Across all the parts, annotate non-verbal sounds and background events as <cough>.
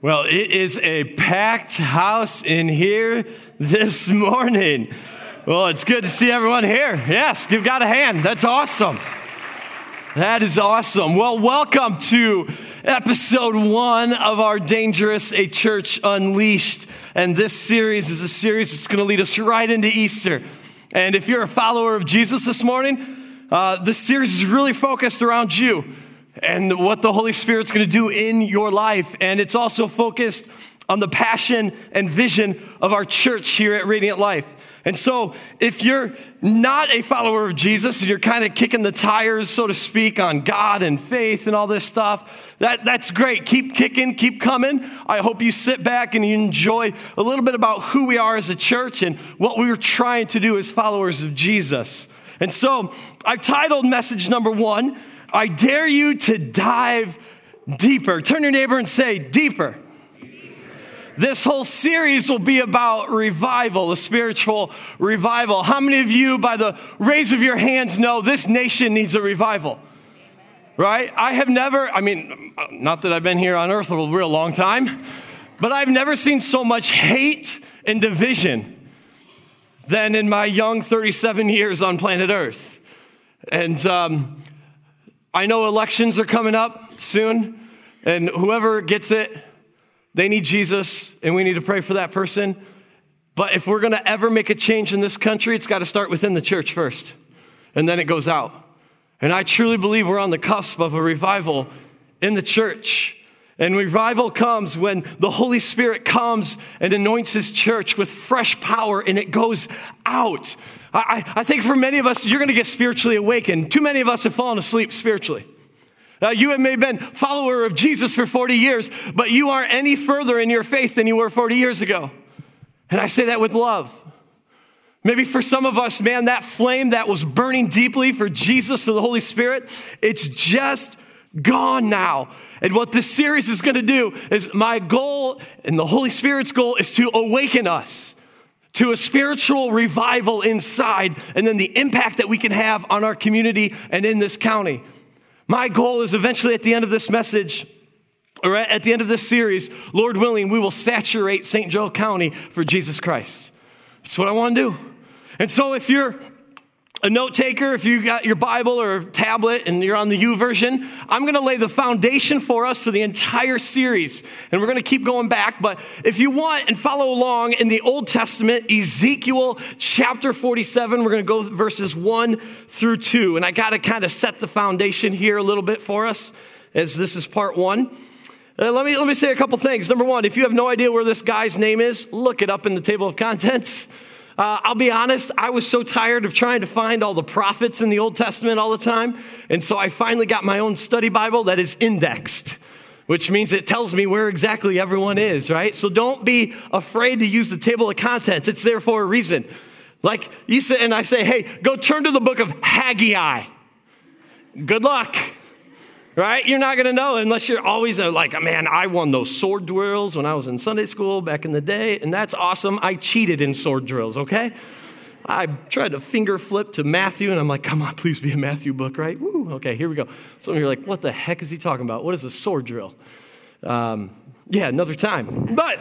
Well, it is a packed house in here this <laughs> morning. Well, it's good to see everyone here. Yes, give God a hand. That's awesome. That is awesome. Well, welcome to episode one of our Dangerous A Church Unleashed. And this series is a series that's going to lead us right into Easter. And if you're a follower of Jesus this morning, uh, this series is really focused around you and what the Holy Spirit's going to do in your life. And it's also focused on the passion and vision of our church here at Radiant Life. And so, if you're not a follower of Jesus and you're kind of kicking the tires, so to speak, on God and faith and all this stuff, that, that's great. Keep kicking, keep coming. I hope you sit back and you enjoy a little bit about who we are as a church and what we are trying to do as followers of Jesus. And so, I've titled message number one, I dare you to dive deeper. Turn your neighbor and say, deeper. This whole series will be about revival, a spiritual revival. How many of you, by the raise of your hands, know this nation needs a revival? Right? I have never, I mean, not that I've been here on earth a real long time, but I've never seen so much hate and division than in my young 37 years on planet Earth. And um, I know elections are coming up soon, and whoever gets it, they need Jesus, and we need to pray for that person. But if we're gonna ever make a change in this country, it's gotta start within the church first, and then it goes out. And I truly believe we're on the cusp of a revival in the church. And revival comes when the Holy Spirit comes and anoints His church with fresh power and it goes out. I, I think for many of us, you're going to get spiritually awakened. Too many of us have fallen asleep spiritually. You may have been follower of Jesus for 40 years, but you aren't any further in your faith than you were 40 years ago. And I say that with love. Maybe for some of us, man, that flame that was burning deeply for Jesus, for the Holy Spirit, it's just gone now. And what this series is going to do is my goal and the Holy Spirit's goal is to awaken us to a spiritual revival inside, and then the impact that we can have on our community and in this county. My goal is eventually at the end of this message, or at the end of this series, Lord willing, we will saturate St. Joe County for Jesus Christ. That's what I want to do. And so if you're a note taker, if you got your Bible or tablet and you're on the YouVersion, I'm going to lay the foundation for us for the entire series. And we're going to keep going back. But if you want and follow along in the Old Testament, Ezekiel chapter 47, we're going to go verses 1 through 2. And I got to kind of set the foundation here a little bit for us as this is part one. Uh, let, me, let me say a couple things. Number one, if you have no idea where this guy's name is, look it up in the table of contents. Uh, I'll be honest, I was so tired of trying to find all the prophets in the Old Testament all the time. And so I finally got my own study Bible that is indexed, which means it tells me where exactly everyone is, right? So don't be afraid to use the table of contents. It's there for a reason. Like you said, and I say, hey, go turn to the book of Haggai. Good luck right? You're not going to know unless you're always like, man, I won those sword drills when I was in Sunday school back in the day, and that's awesome. I cheated in sword drills, okay? I tried to finger flip to Matthew, and I'm like, come on, please be a Matthew book, right? Woo, okay, here we go. Some of you are like, what the heck is he talking about? What is a sword drill? Um, yeah, another time. But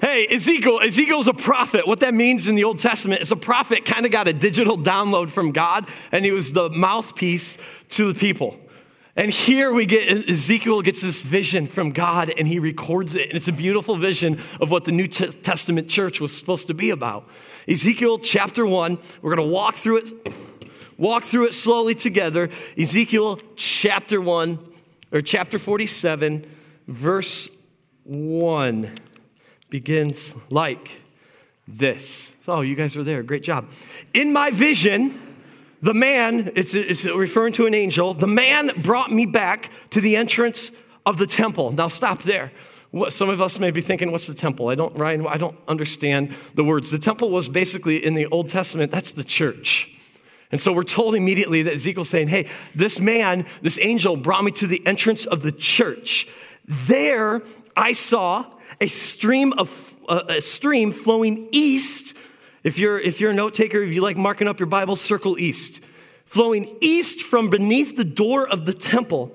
hey, Ezekiel, Ezekiel's a prophet. What that means in the Old Testament is a prophet kind of got a digital download from God, and he was the mouthpiece to the people. And here we get Ezekiel gets this vision from God and he records it. And it's a beautiful vision of what the New Testament church was supposed to be about. Ezekiel chapter 1, we're going to walk through it walk through it slowly together. Ezekiel chapter 1 or chapter 47 verse 1 begins like this. Oh, you guys were there. Great job. In my vision, the man, it's, it's referring to an angel, the man brought me back to the entrance of the temple. Now, stop there. Some of us may be thinking, what's the temple? I don't, Ryan, I don't understand the words. The temple was basically in the Old Testament, that's the church. And so we're told immediately that Ezekiel's saying, hey, this man, this angel brought me to the entrance of the church. There I saw a stream of a stream flowing east if you're, if you're a note taker, if you like marking up your Bible, circle east. Flowing east from beneath the door of the temple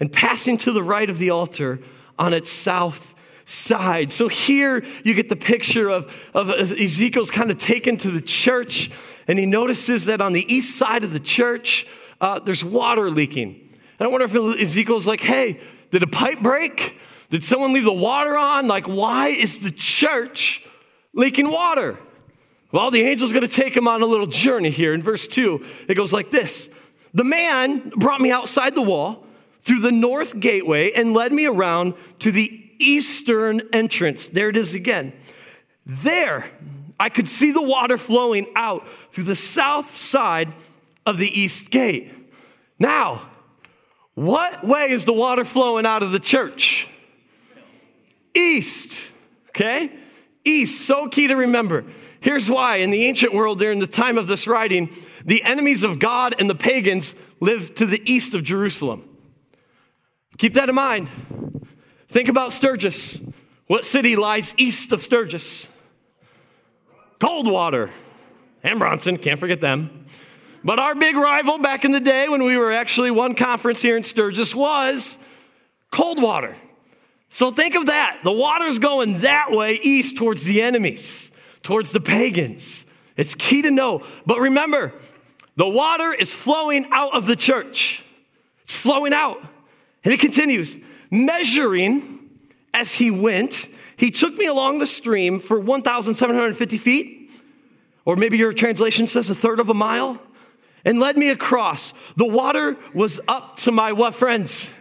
and passing to the right of the altar on its south side. So here you get the picture of, of Ezekiel's kind of taken to the church, and he notices that on the east side of the church, uh, there's water leaking. And I wonder if Ezekiel's like, hey, did a pipe break? Did someone leave the water on? Like, why is the church leaking water? Well, the angel's gonna take him on a little journey here. In verse 2, it goes like this The man brought me outside the wall through the north gateway and led me around to the eastern entrance. There it is again. There, I could see the water flowing out through the south side of the east gate. Now, what way is the water flowing out of the church? East, okay? East, so key to remember. Here's why in the ancient world, during the time of this writing, the enemies of God and the pagans lived to the east of Jerusalem. Keep that in mind. Think about Sturgis. What city lies east of Sturgis? Coldwater and Bronson, can't forget them. But our big rival back in the day when we were actually one conference here in Sturgis was Coldwater. So think of that. The water's going that way east towards the enemies, towards the pagans. It's key to know. But remember, the water is flowing out of the church. It's flowing out. And it continues measuring as he went. He took me along the stream for 1,750 feet, or maybe your translation says a third of a mile, and led me across. The water was up to my what, friends?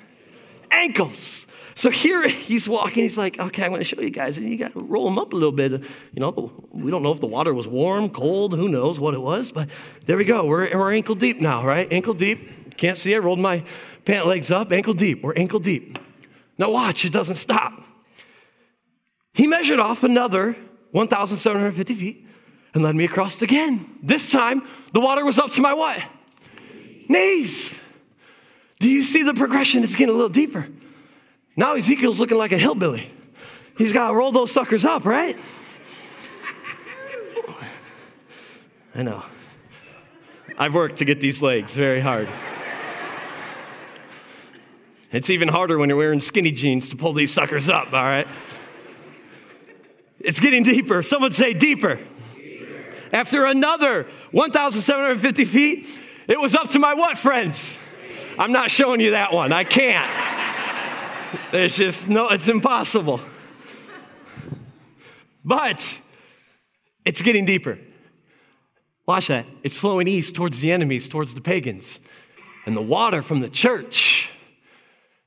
Ankles. So here he's walking. He's like, okay, I'm going to show you guys. And you got to roll them up a little bit. You know, we don't know if the water was warm, cold, who knows what it was. But there we go. We're, we're ankle deep now, right? Ankle deep. Can't see. I rolled my pant legs up, ankle deep. We're ankle deep. Now, watch, it doesn't stop. He measured off another 1,750 feet and led me across again. This time, the water was up to my what? Knees. Do you see the progression? It's getting a little deeper. Now Ezekiel's looking like a hillbilly. He's got to roll those suckers up, right? I know. I've worked to get these legs very hard. It's even harder when you're wearing skinny jeans to pull these suckers up, all right? It's getting deeper. Someone say deeper. deeper. After another 1,750 feet, it was up to my what, friends? I'm not showing you that one. I can't. It's just, no, it's impossible. But it's getting deeper. Watch that. It's flowing east towards the enemies, towards the pagans. And the water from the church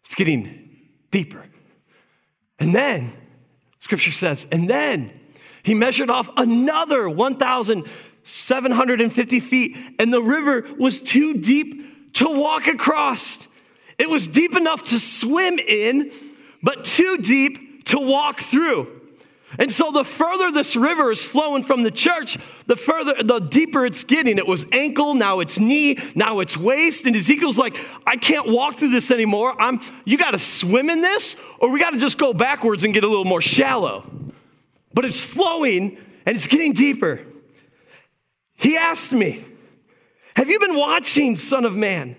it's getting deeper. And then, scripture says, and then he measured off another 1,750 feet, and the river was too deep to walk across. It was deep enough to swim in, but too deep to walk through. And so the further this river is flowing from the church, the further, the deeper it's getting. It was ankle, now it's knee, now it's waist. And Ezekiel's like, I can't walk through this anymore. I'm, you got to swim in this, or we got to just go backwards and get a little more shallow. But it's flowing and it's getting deeper. He asked me, Have you been watching, Son of Man?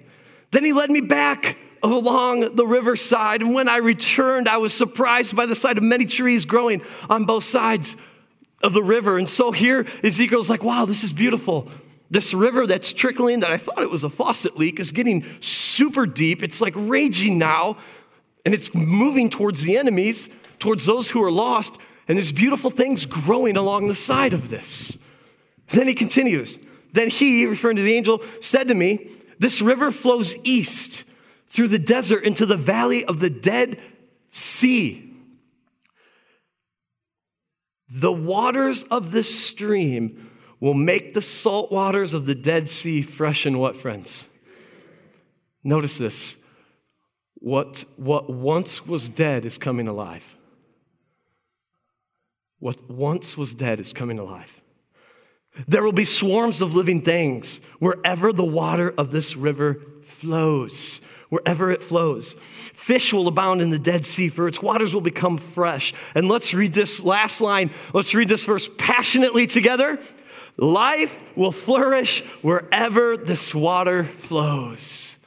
Then he led me back along the riverside. And when I returned, I was surprised by the sight of many trees growing on both sides of the river. And so here Ezekiel's like, wow, this is beautiful. This river that's trickling, that I thought it was a faucet leak, is getting super deep. It's like raging now, and it's moving towards the enemies, towards those who are lost. And there's beautiful things growing along the side of this. Then he continues. Then he, referring to the angel, said to me, This river flows east through the desert into the valley of the Dead Sea. The waters of this stream will make the salt waters of the Dead Sea fresh and what, friends? Notice this. What, what once was dead is coming alive. What once was dead is coming alive. There will be swarms of living things wherever the water of this river flows wherever it flows. Fish will abound in the Dead Sea, for its waters will become fresh. And let's read this last line. Let's read this verse passionately together. Life will flourish wherever this water flows.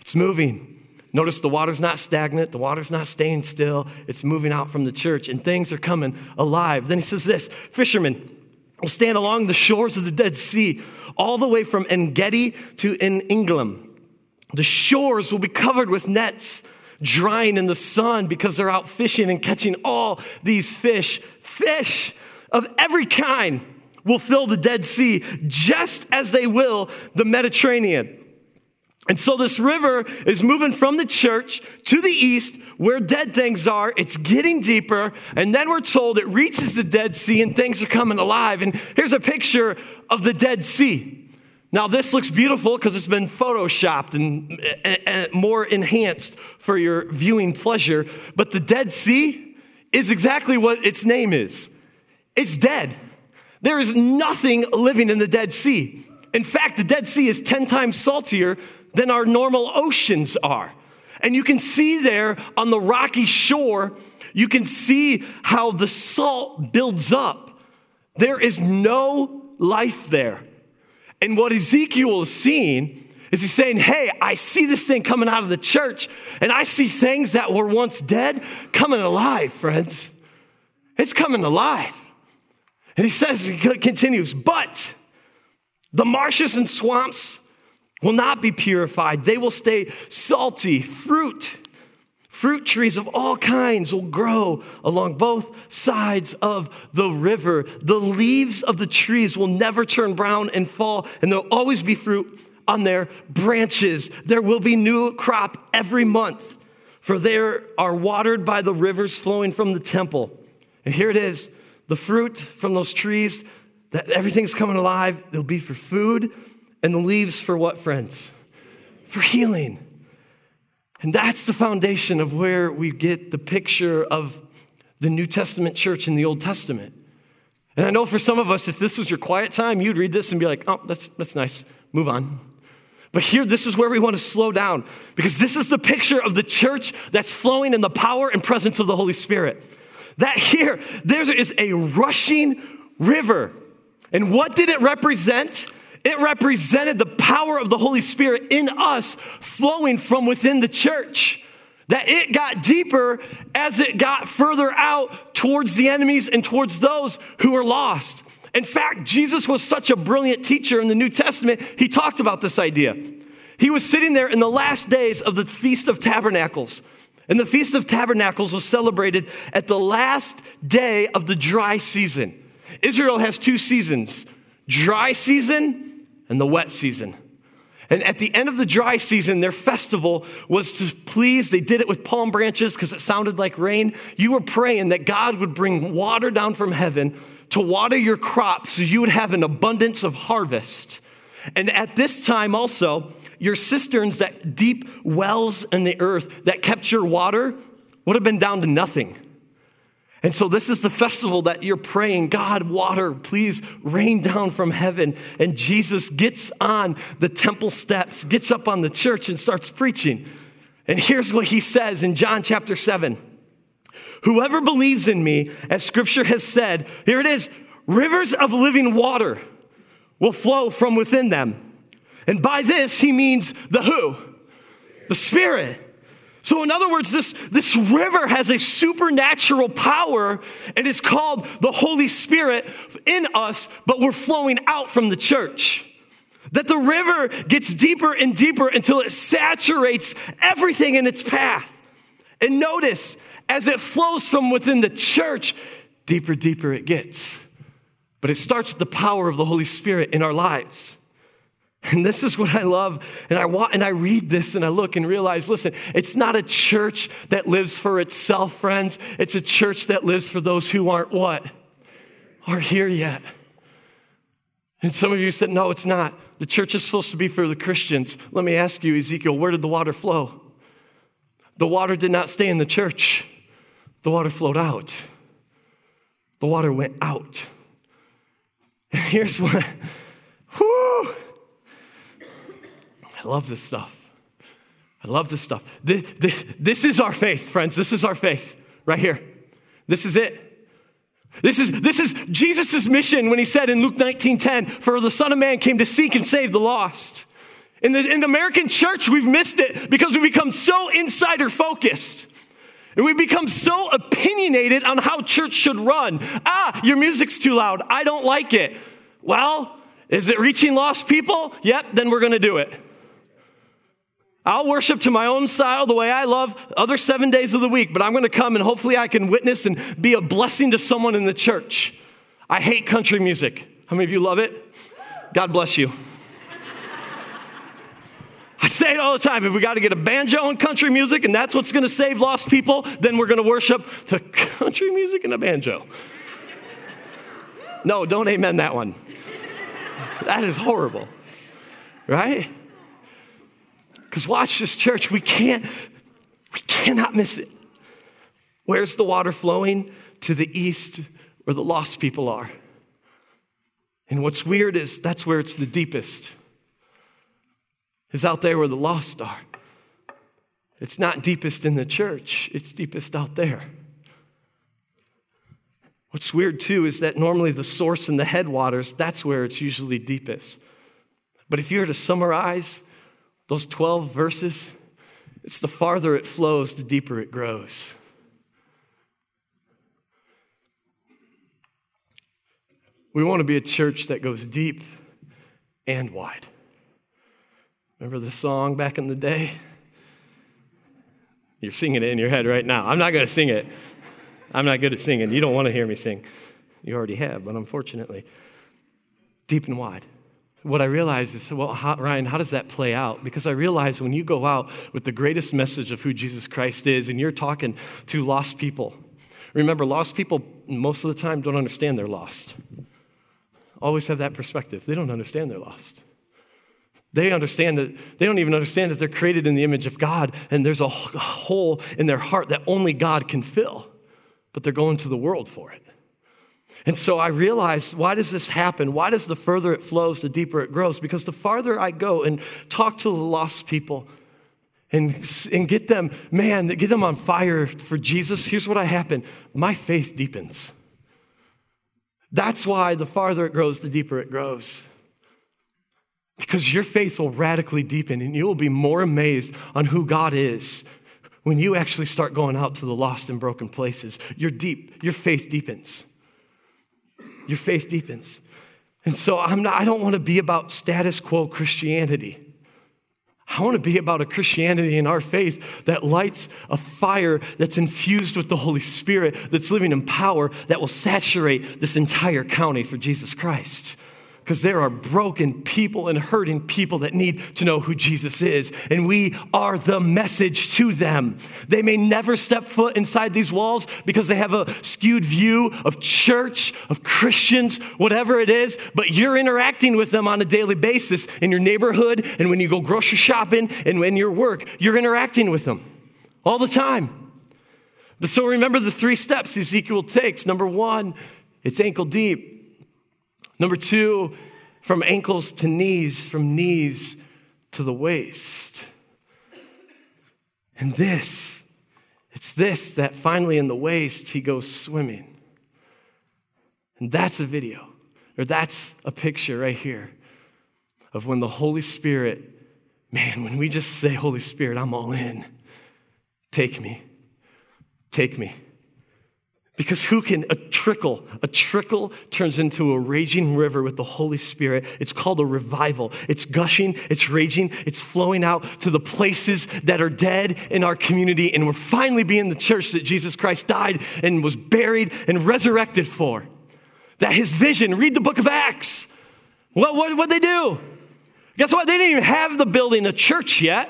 It's moving. Notice the water's not stagnant, the water's not staying still, it's moving out from the church, and things are coming alive. Then he says this Fishermen will stand along the shores of the Dead Sea, all the way from En Gedi to En. The shores will be covered with nets, drying in the sun because they're out fishing and catching all these fish. Fish of every kind will fill the Dead Sea just as they will the Mediterranean. And so this river is moving from the church to the east where dead things are. It's getting deeper. And then we're told it reaches the Dead Sea and things are coming alive. And here's a picture of the Dead Sea. Now, this looks beautiful because it's been photoshopped and, and, and more enhanced for your viewing pleasure. But the Dead Sea is exactly what its name is it's dead. There is nothing living in the Dead Sea. In fact, the Dead Sea is 10 times saltier than our normal oceans are. And you can see there on the rocky shore, you can see how the salt builds up. There is no life there. And what Ezekiel is seeing is he's saying, Hey, I see this thing coming out of the church, and I see things that were once dead coming alive, friends. It's coming alive. And he says, he continues, but the marshes and swamps will not be purified. They will stay salty. Fruit, fruit trees of all kinds will grow along both sides of the river. The leaves of the trees will never turn brown and fall, and there'll always be fruit on their branches. There will be new crop every month, for they are watered by the rivers flowing from the temple. And here it is the fruit from those trees, that everything's coming alive. It'll be for food and the leaves for what, friends? For healing. And that's the foundation of where we get the picture of the New Testament church in the Old Testament. And I know for some of us, if this was your quiet time, you'd read this and be like, oh, that's, that's nice, move on. But here, this is where we want to slow down because this is the picture of the church that's flowing in the power and presence of the Holy Spirit. That here, there is a rushing river. And what did it represent? It represented the power of the Holy Spirit in us flowing from within the church. That it got deeper as it got further out towards the enemies and towards those who are lost. In fact, Jesus was such a brilliant teacher in the New Testament, he talked about this idea. He was sitting there in the last days of the Feast of Tabernacles. And the Feast of Tabernacles was celebrated at the last day of the dry season. Israel has two seasons dry season and the wet season. And at the end of the dry season, their festival was to please, they did it with palm branches because it sounded like rain. You were praying that God would bring water down from heaven to water your crops so you would have an abundance of harvest. And at this time also, your cisterns, that deep wells in the earth that kept your water, would have been down to nothing. And so, this is the festival that you're praying, God, water, please rain down from heaven. And Jesus gets on the temple steps, gets up on the church, and starts preaching. And here's what he says in John chapter 7 Whoever believes in me, as scripture has said, here it is rivers of living water will flow from within them. And by this, he means the who? The Spirit. So, in other words, this, this river has a supernatural power and it's called the Holy Spirit in us, but we're flowing out from the church. That the river gets deeper and deeper until it saturates everything in its path. And notice, as it flows from within the church, deeper, deeper it gets. But it starts with the power of the Holy Spirit in our lives. <laughs> And this is what I love. And I want, and I read this and I look and realize, listen, it's not a church that lives for itself, friends. It's a church that lives for those who aren't what? Aren't here yet. And some of you said, no, it's not. The church is supposed to be for the Christians. Let me ask you, Ezekiel, where did the water flow? The water did not stay in the church. The water flowed out. The water went out. And here's what, <laughs> I love this stuff. I love this stuff. This, this, this is our faith, friends. This is our faith right here. This is it. This is, this is Jesus' mission when he said in Luke 19 10, For the Son of Man came to seek and save the lost. In the, in the American church, we've missed it because we've become so insider focused. And we become so opinionated on how church should run. Ah, your music's too loud. I don't like it. Well, is it reaching lost people? Yep, then we're going to do it. I'll worship to my own style the way I love other seven days of the week, but I'm to come and hopefully I can witness and be a blessing to someone in the church. I hate country music. How many of you love it? God bless you. <laughs> I say it all the time. If we got to get a banjo and country music and that's what's going to save lost people, then we're going to worship to <laughs> country music and a banjo. No, don't amen that one. That is horrible, right? Because watch this church, we can't, we cannot miss it. Where's the water flowing? To the east, where the lost people are. And what's weird is that's where it's the deepest. Is out there where the lost are. It's not deepest in the church, it's deepest out there. What's weird too is that normally the source and the headwaters, that's where it's usually deepest. But if you were to summarize those 12 verses, it's the farther it flows, the deeper it grows. We want to be a church that goes deep and wide. Remember the song back in the day? You're singing it in your head right now. I'm not going to sing it. I'm not good at singing. You don't want to hear me sing. You already have, but unfortunately, deep and wide what I realized is, well, how, Ryan, how does that play out? Because I realize when you go out with the greatest message of who Jesus Christ is and you're talking to lost people, remember, lost people most of the time don't understand they're lost. Always have that perspective. They don't understand they're lost. They understand that they don't even understand that they're created in the image of God and there's a hole in their heart that only God can fill, but they're going to the world for it. And so I realized why does this happen? Why does the further it flows, the deeper it grows? Because the farther I go and talk to the lost people and, and get them, man, get them on fire for Jesus, here's what I happen my faith deepens. That's why the farther it grows, the deeper it grows. Because your faith will radically deepen and you will be more amazed on who God is when you actually start going out to the lost and broken places. Your deep, your faith deepens your faith deepens. And so I'm not, I don't want to be about status quo Christianity. I want to be about a Christianity in our faith that lights a fire that's infused with the Holy Spirit, that's living in power, that will saturate this entire county for Jesus Christ because there are broken people and hurting people that need to know who Jesus is. And we are the message to them. They may never step foot inside these walls because they have a skewed view of church, of Christians, whatever it is, but you're interacting with them on a daily basis in your neighborhood and when you go grocery shopping and when you work, you're interacting with them all the time. But so remember the three steps Ezekiel takes. Number one, it's ankle deep. Number two, from ankles to knees, from knees to the waist. And this, it's this that finally in the waist he goes swimming. And that's a video, or that's a picture right here of when the Holy Spirit, man, when we just say, Holy Spirit, I'm all in, take me, take me. Because who can, a trickle, a trickle turns into a raging river with the Holy Spirit. It's called a revival. It's gushing, it's raging, it's flowing out to the places that are dead in our community. And we're finally being the church that Jesus Christ died and was buried and resurrected for. That his vision, read the book of Acts. What, what, what'd they do? Guess what? They didn't even have the building, a church yet.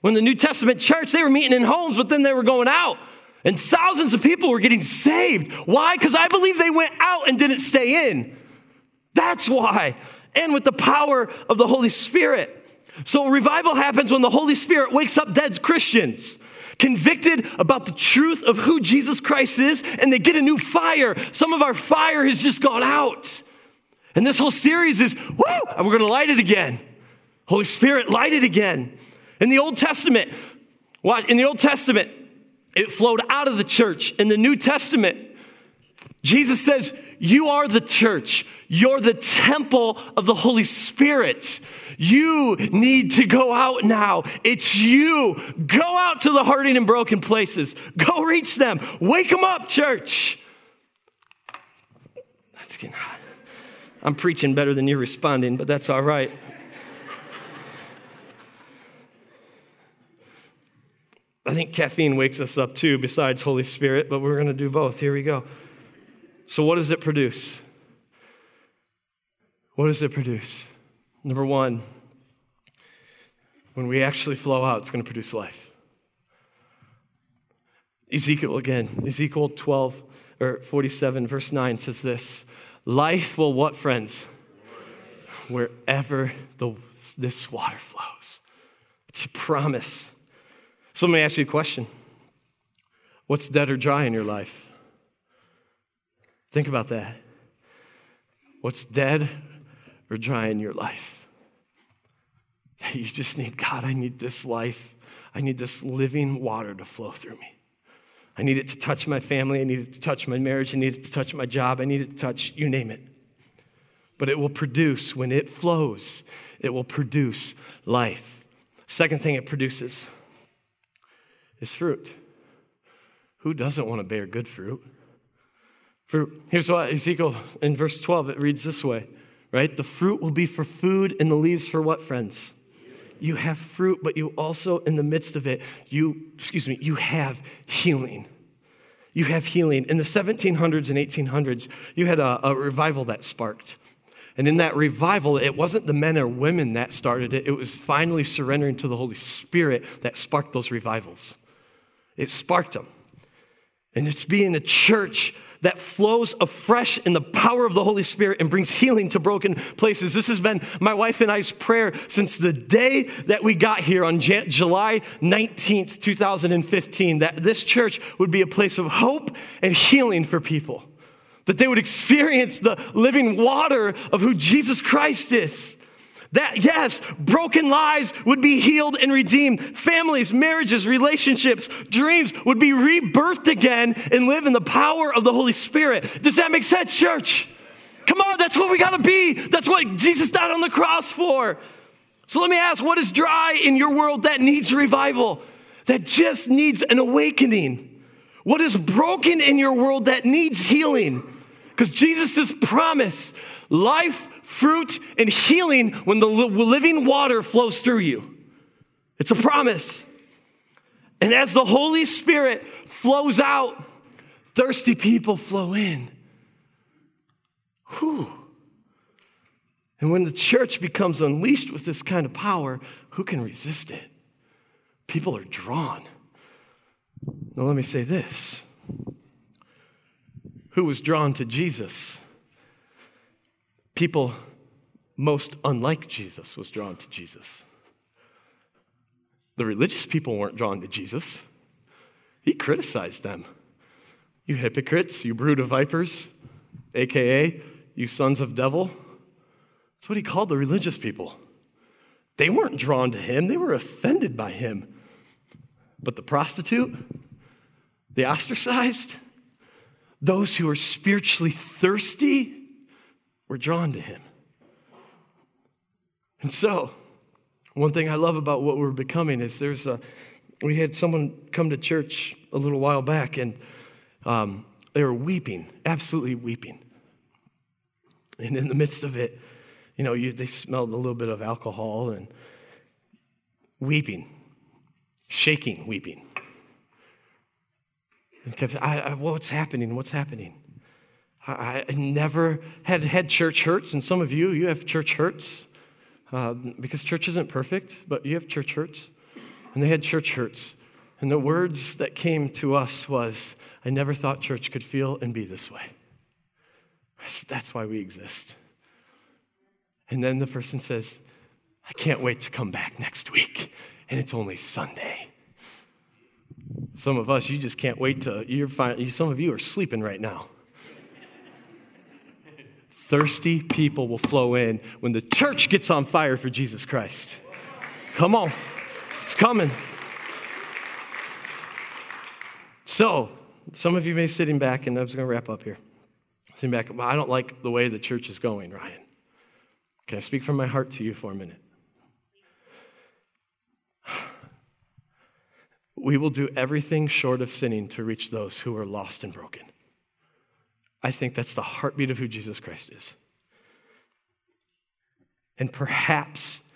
When the New Testament church, they were meeting in homes, but then they were going out. And thousands of people were getting saved. Why? Because I believe they went out and didn't stay in. That's why. And with the power of the Holy Spirit. So revival happens when the Holy Spirit wakes up dead Christians, convicted about the truth of who Jesus Christ is, and they get a new fire. Some of our fire has just gone out. And this whole series is, woo, and we're gonna light it again. Holy Spirit, light it again. In the Old Testament, what? In the Old Testament, it flowed out of the church. In the New Testament, Jesus says, you are the church. You're the temple of the Holy Spirit. You need to go out now. It's you. Go out to the hurting and broken places. Go reach them. Wake them up, church. That's getting hot. I'm preaching better than you're responding, but that's all right. I think caffeine wakes us up too, besides Holy Spirit, but we're going to do both. Here we go. So, what does it produce? What does it produce? Number one, when we actually flow out, it's going to produce life. Ezekiel again, Ezekiel 12 or 47, verse 9 says this Life will what, friends? Wherever the, this water flows. It's a promise. So let me ask you a question What's dead or dry in your life? Think about that. What's dead or dry in your life? You just need God, I need this life. I need this living water to flow through me. I need it to touch my family. I need it to touch my marriage. I need it to touch my job. I need it to touch, you name it. But it will produce, when it flows, it will produce life. Second thing it produces is fruit. Who doesn't want to bear good fruit? Fruit. Here's what Ezekiel in verse 12, it reads this way, right? The fruit will be for food and the leaves for what, friends? You have fruit, but you also, in the midst of it, you, excuse me, you have healing. You have healing. In the 1700s and 1800s, you had a, a revival that sparked. And in that revival, it wasn't the men or women that started it, it was finally surrendering to the Holy Spirit that sparked those revivals. It sparked them. And it's being a church that flows afresh in the power of the Holy Spirit and brings healing to broken places. This has been my wife and I's prayer since the day that we got here on July 19th, 2015, that this church would be a place of hope and healing for people, that they would experience the living water of who Jesus Christ is. That, yes, broken lives would be healed and redeemed. Families, marriages, relationships, dreams would be rebirthed again and live in the power of the Holy Spirit. Does that make sense, church? Come on, that's what we gotta be. That's what Jesus died on the cross for. So let me ask what is dry in your world that needs revival, that just needs an awakening? What is broken in your world that needs healing? Because Jesus' promise, life fruit, and healing when the living water flows through you. It's a promise. And as the Holy Spirit flows out, thirsty people flow in. Whew. And when the church becomes unleashed with this kind of power, who can resist it? People are drawn. Now, let me say this who was drawn to Jesus? People most unlike Jesus was drawn to Jesus. The religious people weren't drawn to Jesus. He criticized them. You hypocrites, you brood of vipers, AKA, you sons of devil. That's what he called the religious people. They weren't drawn to him, they were offended by him. But the prostitute, the ostracized, those who are spiritually thirsty, we're drawn to him. And so, one thing I love about what we're becoming is there's a, we had someone come to church a little while back and um, they were weeping, absolutely weeping. And in the midst of it, you know, you, they smelled a little bit of alcohol and weeping, shaking, weeping. And kept, I, I, what's happening? What's happening? I, I never had had church hurts, and some of you, you have church hurts uh, because church isn't perfect, but you have church hurts. And they had church hurts. And the words that came to us was, I never thought church could feel and be this way. That's why we exist. And then the person says, I can't wait to come back next week, and it's only Sunday. Some of us, you just can't wait to, you're fine, some of you are sleeping right now. Thirsty people will flow in when the church gets on fire for Jesus Christ. Come on, it's coming. So, some of you may be sitting back, and I was going to wrap up here. Sitting back, well, I don't like the way the church is going, Ryan. Can I speak from my heart to you for a minute? <sighs> We will do everything short of sinning to reach those who are lost and broken. I think that's the heartbeat of who Jesus Christ is. And perhaps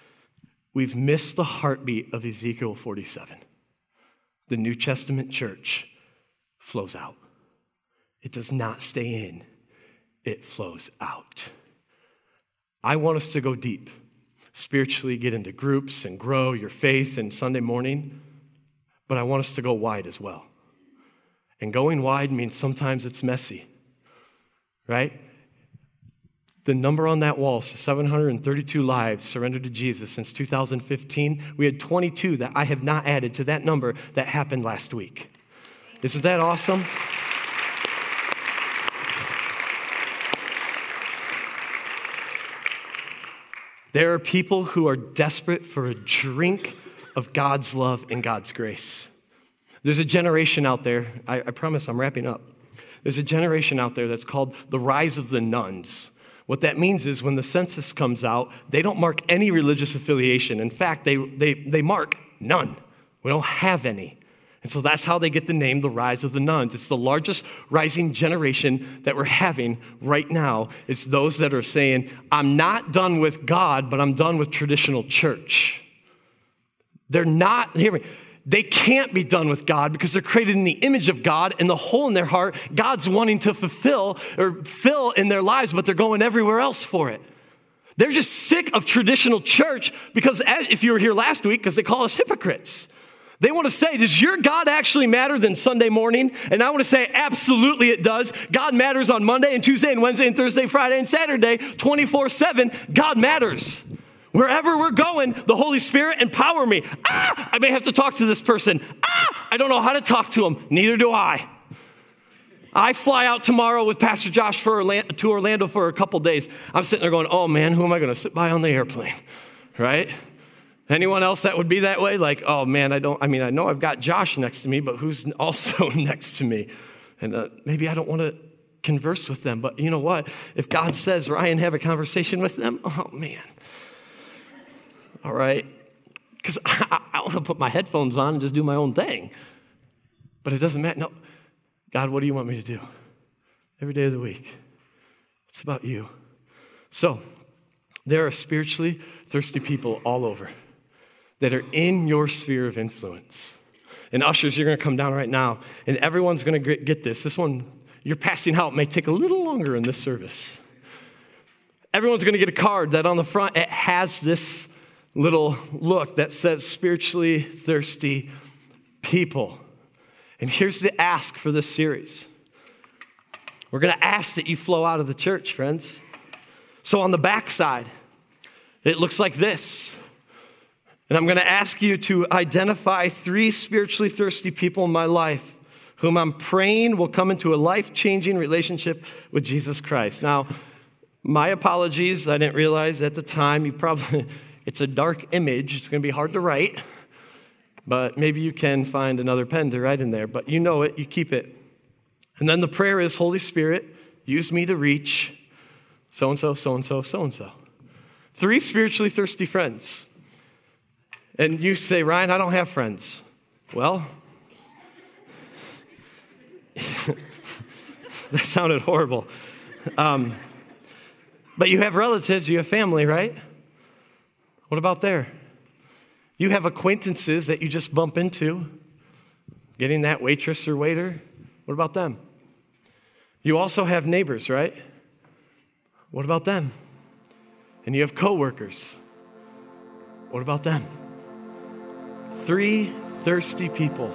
we've missed the heartbeat of Ezekiel 47. The New Testament church flows out, it does not stay in, it flows out. I want us to go deep, spiritually get into groups and grow your faith and Sunday morning, but I want us to go wide as well. And going wide means sometimes it's messy, right? The number on that wall, 732 lives surrendered to Jesus since 2015. We had 22 that I have not added to that number that happened last week. Isn't that awesome? There are people who are desperate for a drink of God's love and God's grace. There's a generation out there, I, I promise I'm wrapping up. There's a generation out there that's called the rise of the nones. What that means is when the census comes out, they don't mark any religious affiliation. In fact, they, they, they mark none. We don't have any. And so that's how they get the name the rise of the nones. It's the largest rising generation that we're having right now. It's those that are saying, I'm not done with God, but I'm done with traditional church. They're not, hear me, they can't be done with God because they're created in the image of God and the hole in their heart, God's wanting to fulfill or fill in their lives, but they're going everywhere else for it. They're just sick of traditional church because, as, if you were here last week, because they call us hypocrites. They want to say, Does your God actually matter than Sunday morning? And I want to say, Absolutely, it does. God matters on Monday and Tuesday and Wednesday and Thursday, Friday and Saturday, 24 7. God matters. Wherever we're going, the Holy Spirit empower me. Ah, I may have to talk to this person. Ah, I don't know how to talk to him. Neither do I. I fly out tomorrow with Pastor Josh for Orlando, to Orlando for a couple days. I'm sitting there going, oh man, who am I going to sit by on the airplane? Right? Anyone else that would be that way? Like, oh man, I don't, I mean, I know I've got Josh next to me, but who's also <laughs> next to me? And uh, maybe I don't want to converse with them, but you know what? If God says, Ryan, have a conversation with them, oh man, all right? Because <laughs> I, I want to put my headphones on and just do my own thing. But it doesn't matter. No, God, what do you want me to do? Every day of the week. It's about you. So, there are spiritually thirsty people all over that are in your sphere of influence. And ushers, you're going to come down right now, and everyone's going to get this. This one, you're passing out, may take a little longer in this service. Everyone's going to get a card that on the front it has this little look that says spiritually thirsty people. And here's the ask for this series we're going to ask that you flow out of the church, friends. So on the backside, it looks like this. And I'm going to ask you to identify three spiritually thirsty people in my life whom I'm praying will come into a life changing relationship with Jesus Christ. Now, my apologies. I didn't realize at the time you probably it's a dark image. It's going to be hard to write, but maybe you can find another pen to write in there. But you know it, you keep it. And then the prayer is Holy Spirit, use me to reach so and so, so and so, so and so. Three spiritually thirsty friends. And you say, Ryan, I don't have friends. Well, <laughs> that sounded horrible. Um, but you have relatives, you have family, right? What about there? You have acquaintances that you just bump into, getting that waitress or waiter. What about them? You also have neighbors, right? What about them? And you have coworkers. What about them? Three thirsty people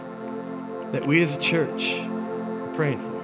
that we as a church are praying for.